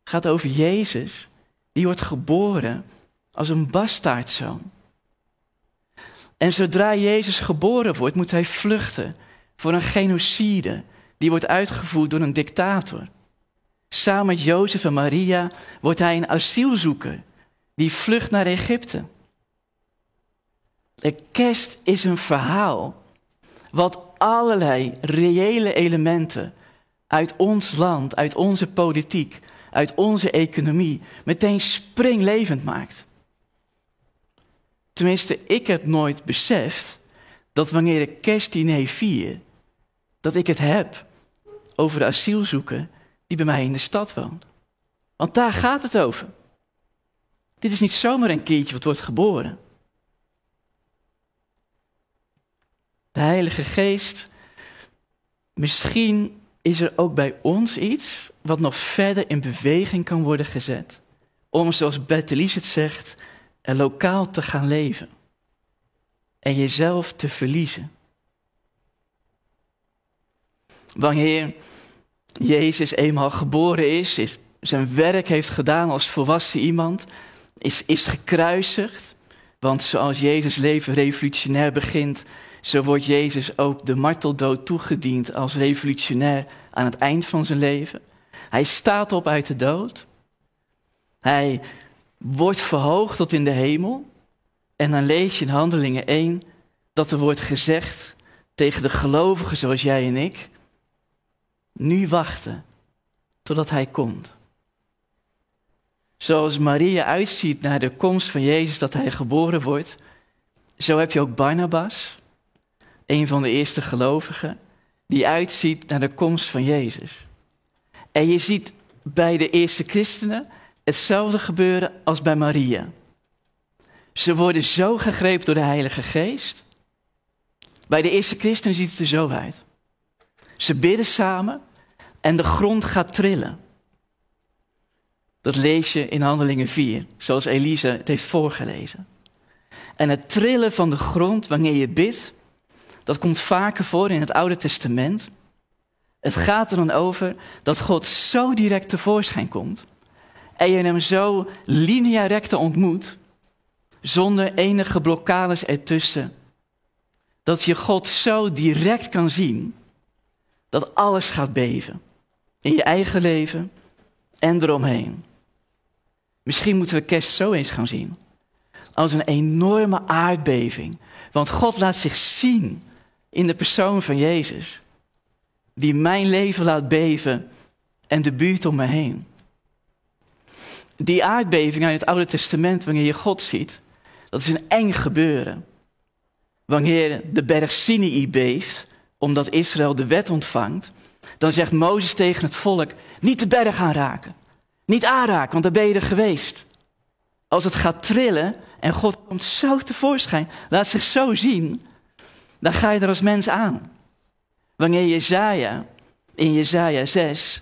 gaat over Jezus, die wordt geboren als een bastaardzoon. En zodra Jezus geboren wordt, moet hij vluchten voor een genocide die wordt uitgevoerd door een dictator. Samen met Jozef en Maria wordt hij een asielzoeker die vlucht naar Egypte. De kerst is een verhaal wat allerlei reële elementen uit ons land, uit onze politiek, uit onze economie meteen springlevend maakt. Tenminste, ik heb nooit beseft dat wanneer ik kerstdiner vier, dat ik het heb over de asielzoeker die bij mij in de stad woont. Want daar gaat het over. Dit is niet zomaar een kindje wat wordt geboren. De Heilige Geest, misschien is er ook bij ons iets wat nog verder in beweging kan worden gezet. Om, zoals Bertelies het zegt, er lokaal te gaan leven. En jezelf te verliezen. Wanneer Jezus eenmaal geboren is, is zijn werk heeft gedaan als volwassen iemand, is, is gekruisigd. Want zoals Jezus leven revolutionair begint, zo wordt Jezus ook de marteldood toegediend als revolutionair aan het eind van zijn leven. Hij staat op uit de dood. Hij wordt verhoogd tot in de hemel. En dan lees je in Handelingen 1 dat er wordt gezegd tegen de gelovigen zoals jij en ik, nu wachten totdat hij komt. Zoals Maria uitziet naar de komst van Jezus dat hij geboren wordt, zo heb je ook Barnabas, een van de eerste gelovigen, die uitziet naar de komst van Jezus. En je ziet bij de eerste christenen hetzelfde gebeuren als bij Maria. Ze worden zo gegrepen door de Heilige Geest. Bij de eerste christenen ziet het er zo uit. Ze bidden samen en de grond gaat trillen. Dat lees je in Handelingen 4, zoals Elisa het heeft voorgelezen. En het trillen van de grond wanneer je bidt, dat komt vaker voor in het Oude Testament. Het gaat er dan over dat God zo direct tevoorschijn komt en je hem zo linea recta ontmoet, zonder enige blokkades ertussen. Dat je God zo direct kan zien dat alles gaat beven. In je eigen leven en eromheen. Misschien moeten we kerst zo eens gaan zien. Als een enorme aardbeving. Want God laat zich zien in de persoon van Jezus. Die mijn leven laat beven en de buurt om me heen. Die aardbeving uit het Oude Testament, wanneer je God ziet, dat is een eng gebeuren. Wanneer de berg Sinai beeft, omdat Israël de wet ontvangt, dan zegt Mozes tegen het volk, niet de berg aanraken. Niet aanraken, want daar ben je er geweest. Als het gaat trillen en God komt zo tevoorschijn, laat zich zo zien, dan ga je er als mens aan. Wanneer Jezaja in Jezaja 6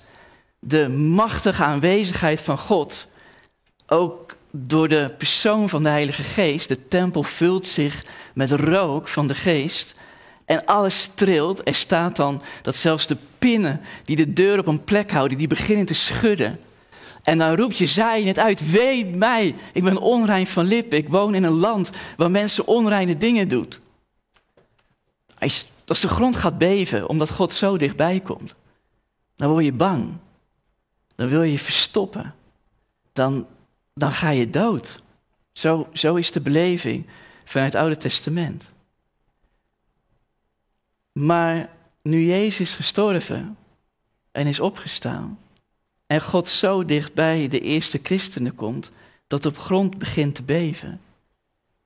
de machtige aanwezigheid van God, ook door de persoon van de Heilige Geest, de tempel vult zich met rook van de Geest en alles trilt. Er staat dan dat zelfs de pinnen die de deur op een plek houden, die beginnen te schudden. En dan roept Jezaja het uit, wee mij, ik ben onrein van lippen, ik woon in een land waar mensen onreine dingen doen. Als de grond gaat beven omdat God zo dichtbij komt, dan word je bang. Dan wil je je verstoppen. Dan, dan ga je dood. Zo, zo is de beleving vanuit het Oude Testament. Maar nu Jezus is gestorven en is opgestaan, en God zo dichtbij de eerste christenen komt, dat op grond begint te beven,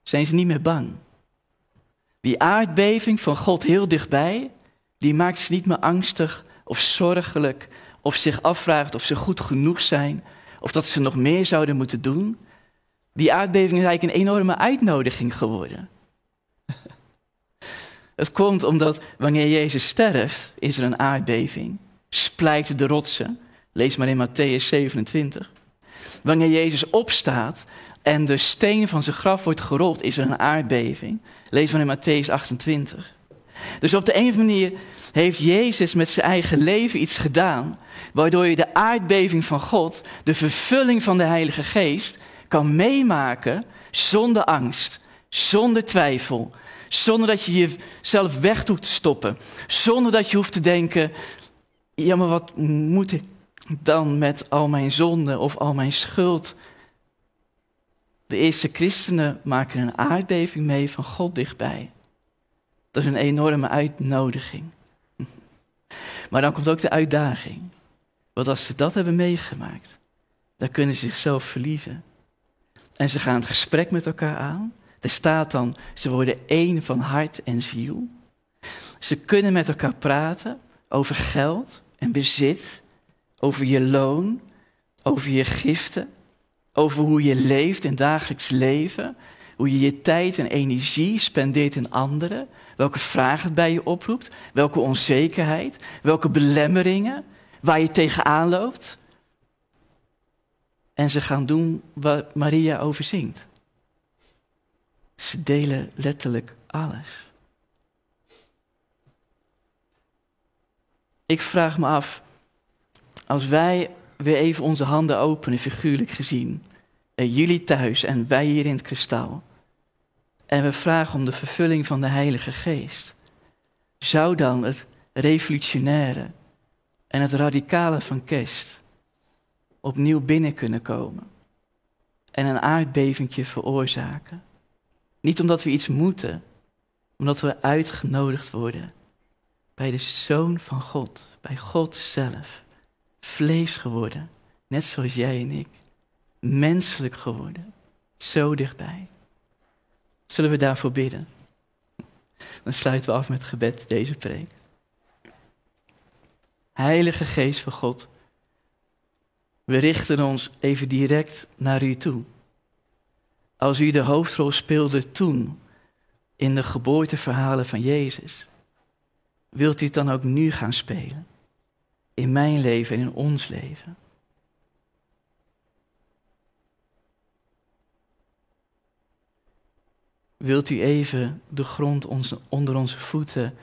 zijn ze niet meer bang. Die aardbeving van God heel dichtbij, die maakt ze niet meer angstig of zorgelijk of zich afvraagt of ze goed genoeg zijn of dat ze nog meer zouden moeten doen. Die aardbeving is eigenlijk een enorme uitnodiging geworden. Het komt omdat wanneer Jezus sterft, is er een aardbeving. Splijten de rotsen. Lees maar in Matthäus 27. Wanneer Jezus opstaat en de steen van zijn graf wordt gerold, is er een aardbeving. Lees maar in Matthäus 28. Dus op de een of manier heeft Jezus met zijn eigen leven iets gedaan, waardoor je de aardbeving van God, de vervulling van de Heilige Geest, kan meemaken zonder angst, zonder twijfel, zonder dat je jezelf weg hoeft te stoppen, zonder dat je hoeft te denken, ja maar wat moet ik dan met al mijn zonden of al mijn schuld? De eerste christenen maken een aardbeving mee van God dichtbij. Dat is een enorme uitnodiging. Maar dan komt ook de uitdaging. Want als ze dat hebben meegemaakt, dan kunnen ze zichzelf verliezen. En ze gaan het gesprek met elkaar aan. Er staat dan, ze worden één van hart en ziel. Ze kunnen met elkaar praten over geld en bezit, over je loon, over je giften, over hoe je leeft in dagelijks leven, Hoe je je tijd en energie spendeert in anderen. Welke vragen het bij je oproept. Welke onzekerheid. Welke belemmeringen. Waar je tegenaan loopt. En ze gaan doen waar Maria over zingt. Ze delen letterlijk alles. Ik vraag me af, als wij weer even onze handen openen, figuurlijk gezien, en jullie thuis en wij hier in het kristal, en we vragen om de vervulling van de Heilige Geest, zou dan het revolutionaire en het radicale van kerst opnieuw binnen kunnen komen en een aardbevingje veroorzaken? Niet omdat we iets moeten, omdat we uitgenodigd worden bij de Zoon van God, bij God zelf, vlees geworden, net zoals jij en ik, menselijk geworden, zo dichtbij. Zullen we daarvoor bidden? Dan sluiten we af met gebed deze preek. Heilige Geest van God, we richten ons even direct naar u toe. Als u de hoofdrol speelde toen in de geboorteverhalen van Jezus, wilt u het dan ook nu gaan spelen? In mijn leven en in ons leven. Wilt u even de grond onder onze voeten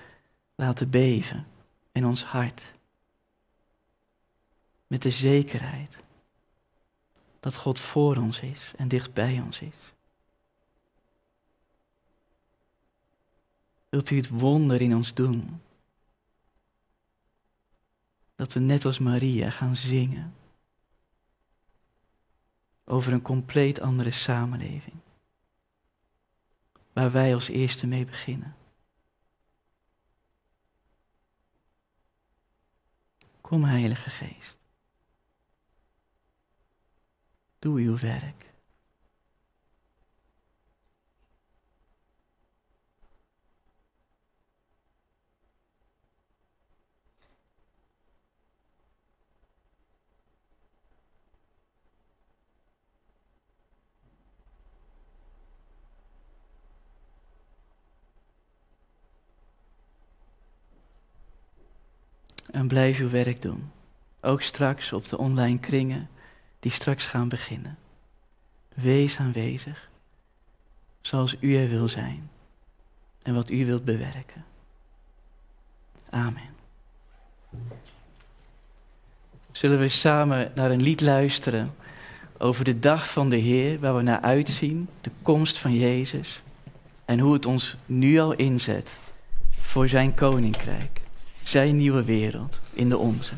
laten beven in ons hart? Met de zekerheid dat God voor ons is en dicht bij ons is. Wilt u het wonder in ons doen? Dat we net als Maria gaan zingen over een compleet andere samenleving. Waar wij als eerste mee beginnen. Kom, Heilige Geest. Doe uw werk. En blijf uw werk doen. Ook straks op de online kringen die straks gaan beginnen. Wees aanwezig, zoals u er wil zijn en wat u wilt bewerken. Amen. Zullen we samen naar een lied luisteren over de dag van de Heer, waar we naar uitzien, de komst van Jezus en hoe het ons nu al inzet voor zijn koninkrijk, zijn nieuwe wereld in de onze.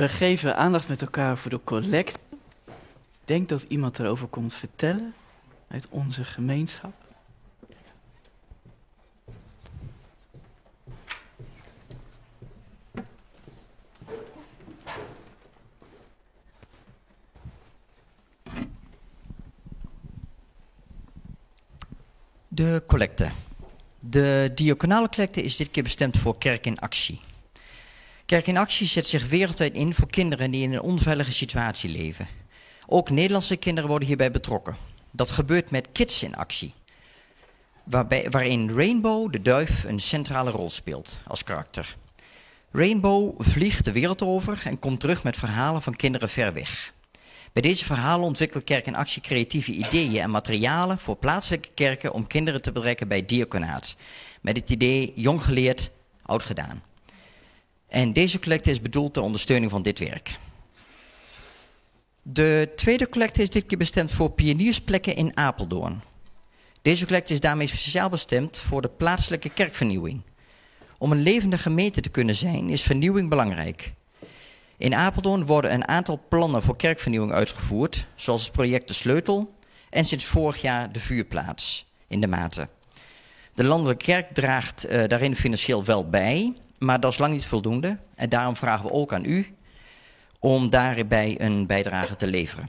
We geven aandacht met elkaar voor de collect. Ik denk dat iemand erover komt vertellen uit onze gemeenschap. De collecte. De diaconale collecte is dit keer bestemd voor Kerk in Actie. Kerk in Actie zet zich wereldwijd in voor kinderen die in een onveilige situatie leven. Ook Nederlandse kinderen worden hierbij betrokken. Dat gebeurt met Kids in Actie, waarbij, waarin Rainbow, de duif, een centrale rol speelt als karakter. Rainbow vliegt de wereld over en komt terug met verhalen van kinderen ver weg. Bij deze verhalen ontwikkelt Kerk in Actie creatieve ideeën en materialen voor plaatselijke kerken om kinderen te betrekken bij diaconaat. Met het idee jong geleerd, oud gedaan. En deze collecte is bedoeld ter ondersteuning van dit werk. De tweede collecte is dit keer bestemd voor pioniersplekken in Apeldoorn. Deze collecte is daarmee speciaal bestemd voor de plaatselijke kerkvernieuwing. Om een levende gemeente te kunnen zijn is vernieuwing belangrijk. In Apeldoorn worden een aantal plannen voor kerkvernieuwing uitgevoerd, zoals het project De Sleutel en sinds vorig jaar de Vuurplaats in de Maten. De landelijke kerk draagt uh, daarin financieel wel bij, maar dat is lang niet voldoende. En daarom vragen we ook aan u om daarbij een bijdrage te leveren.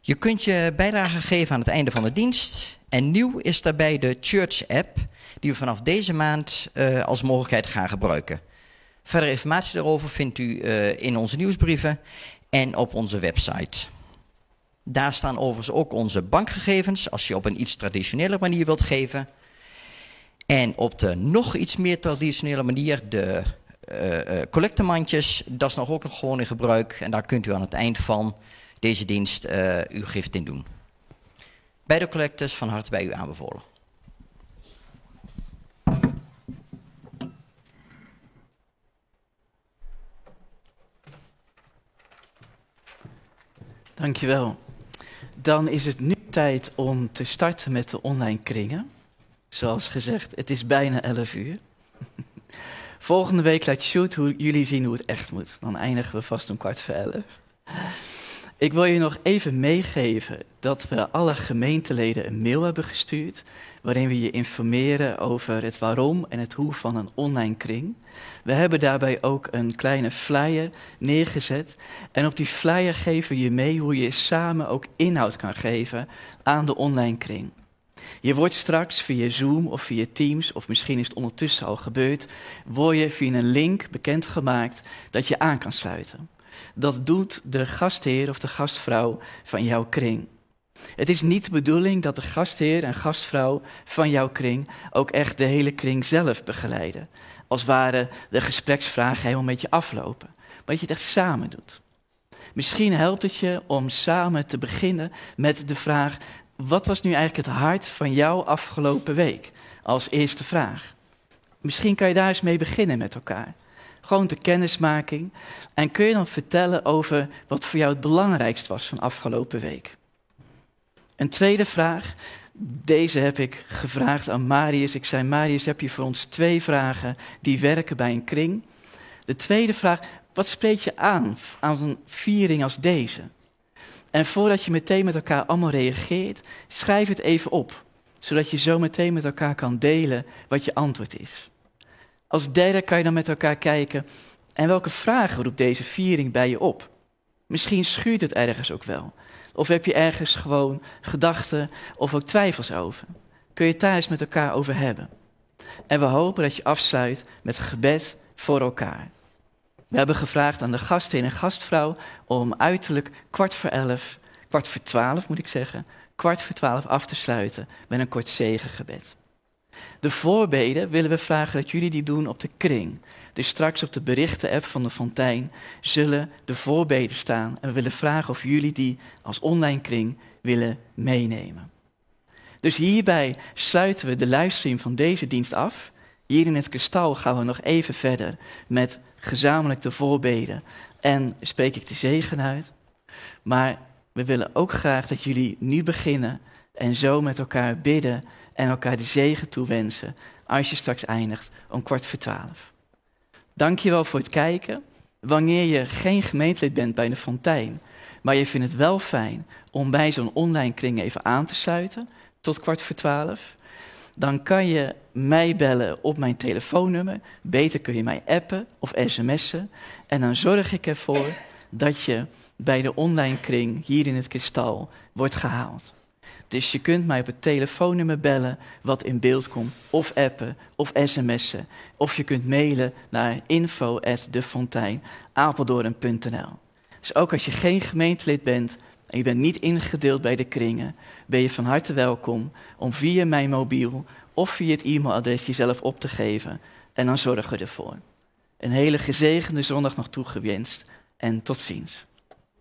Je kunt je bijdrage geven aan het einde van de dienst. En nieuw is daarbij de Church app, die we vanaf deze maand uh, als mogelijkheid gaan gebruiken. Verder informatie daarover vindt u uh, in onze nieuwsbrieven en op onze website. Daar staan overigens ook onze bankgegevens, als je op een iets traditionele manier wilt geven. En op de nog iets meer traditionele manier, de uh, collectemandjes, dat is nog ook nog gewoon in gebruik. En daar kunt u aan het eind van deze dienst uh, uw gift in doen. Beide collectes van harte bij u aanbevolen. Dankjewel. Dan is het nu tijd om te starten met de online kringen. Zoals gezegd, het is bijna 11 uur. Volgende week laat Shoot hoe jullie zien hoe het echt moet. Dan eindigen we vast om kwart voor elf. Ik wil je nog even meegeven dat we alle gemeenteleden een mail hebben gestuurd. Waarin we je informeren over het waarom en het hoe van een online kring. We hebben daarbij ook een kleine flyer neergezet. En op die flyer geven we je mee hoe je samen ook inhoud kan geven aan de online kring. Je wordt straks via Zoom of via Teams, of misschien is het ondertussen al gebeurd, word je via een link bekendgemaakt dat je aan kan sluiten. Dat doet de gastheer of de gastvrouw van jouw kring. Het is niet de bedoeling dat de gastheer en gastvrouw van jouw kring ook echt de hele kring zelf begeleiden. Als ware de gespreksvragen helemaal met je aflopen. Maar dat je het echt samen doet. Misschien helpt het je om samen te beginnen met de vraag: wat was nu eigenlijk het hart van jouw afgelopen week? Als eerste vraag. Misschien kan je daar eens mee beginnen met elkaar. Gewoon de kennismaking. En kun je dan vertellen over wat voor jou het belangrijkst was van afgelopen week? Een tweede vraag. Deze heb ik gevraagd aan Marius. Ik zei, Marius, heb je voor ons twee vragen die werken bij een kring? De tweede vraag, wat spreekt je aan aan een viering als deze? En voordat je meteen met elkaar allemaal reageert, schrijf het even op, zodat je zo meteen met elkaar kan delen wat je antwoord is. Als derde kan je dan met elkaar kijken, en welke vragen roept deze viering bij je op? Misschien schuurt het ergens ook wel. Of heb je ergens gewoon gedachten of ook twijfels over? Kun je het daar eens met elkaar over hebben? En we hopen dat je afsluit met gebed voor elkaar. We hebben gevraagd aan de gastheer en gastvrouw om uiterlijk kwart voor elf, kwart voor twaalf moet ik zeggen, kwart voor twaalf af te sluiten met een kort zegengebed. De voorbeden willen we vragen dat jullie die doen op de kring. Dus straks op de berichten-app van de Fontein zullen de voorbeden staan. En we willen vragen of jullie die als online kring willen meenemen. Dus hierbij sluiten we de livestream van deze dienst af. Hier in het kristal gaan we nog even verder met gezamenlijk de voorbeden. En spreek ik de zegen uit. Maar we willen ook graag dat jullie nu beginnen en zo met elkaar bidden en elkaar de zegen toewensen als je straks eindigt om kwart voor twaalf. Dankjewel voor het kijken. Wanneer je geen gemeentelid bent bij de fontein, maar je vindt het wel fijn om bij zo'n online kring even aan te sluiten tot kwart voor twaalf, dan kan je mij bellen op mijn telefoonnummer. Beter kun je mij appen of sms'en. En dan zorg ik ervoor dat je bij de online kring hier in het kristal wordt gehaald. Dus je kunt mij op het telefoonnummer bellen wat in beeld komt, of appen, of sms'en. Of je kunt mailen naar info.defontein.apeldoorn.nl Dus ook als je geen gemeentelid bent en je bent niet ingedeeld bij de kringen, ben je van harte welkom om via mijn mobiel of via het e-mailadres jezelf op te geven. En dan zorgen we ervoor. Een hele gezegende zondag nog toegewenst en tot ziens.